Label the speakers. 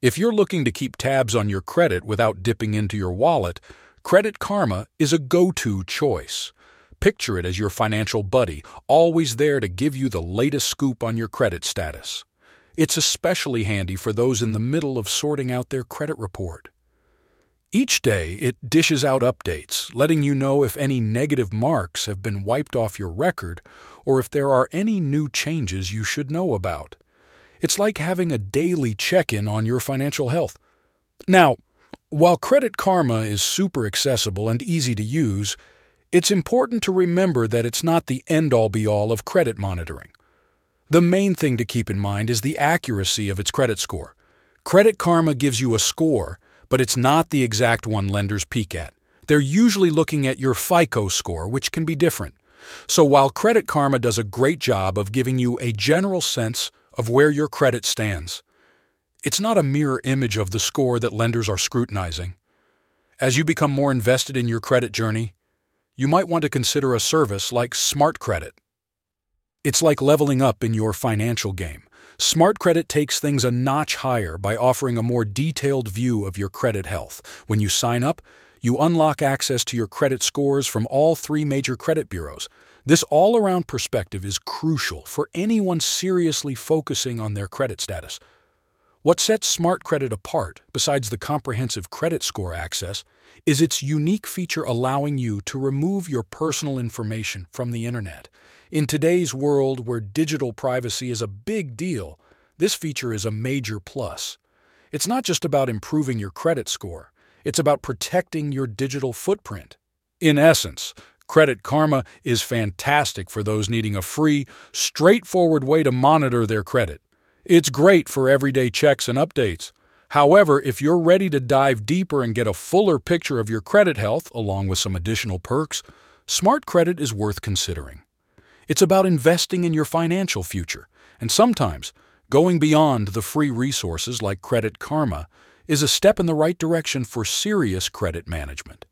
Speaker 1: If you're looking to keep tabs on your credit without dipping into your wallet, Credit Karma is a go to choice. Picture it as your financial buddy, always there to give you the latest scoop on your credit status. It's especially handy for those in the middle of sorting out their credit report. Each day, it dishes out updates, letting you know if any negative marks have been wiped off your record or if there are any new changes you should know about. It's like having a daily check in on your financial health. Now, while Credit Karma is super accessible and easy to use, it's important to remember that it's not the end all be all of credit monitoring. The main thing to keep in mind is the accuracy of its credit score. Credit Karma gives you a score, but it's not the exact one lenders peek at. They're usually looking at your FICO score, which can be different. So while Credit Karma does a great job of giving you a general sense of where your credit stands. It's not a mirror image of the score that lenders are scrutinizing. As you become more invested in your credit journey, you might want to consider a service like Smart Credit. It's like leveling up in your financial game. Smart Credit takes things a notch higher by offering a more detailed view of your credit health. When you sign up, you unlock access to your credit scores from all three major credit bureaus this all around perspective is crucial for anyone seriously focusing on their credit status. What sets Smart Credit apart, besides the comprehensive credit score access, is its unique feature allowing you to remove your personal information from the internet. In today's world where digital privacy is a big deal, this feature is a major plus. It's not just about improving your credit score, it's about protecting your digital footprint. In essence, Credit Karma is fantastic for those needing a free, straightforward way to monitor their credit. It's great for everyday checks and updates. However, if you're ready to dive deeper and get a fuller picture of your credit health, along with some additional perks, Smart Credit is worth considering. It's about investing in your financial future, and sometimes going beyond the free resources like Credit Karma is a step in the right direction for serious credit management.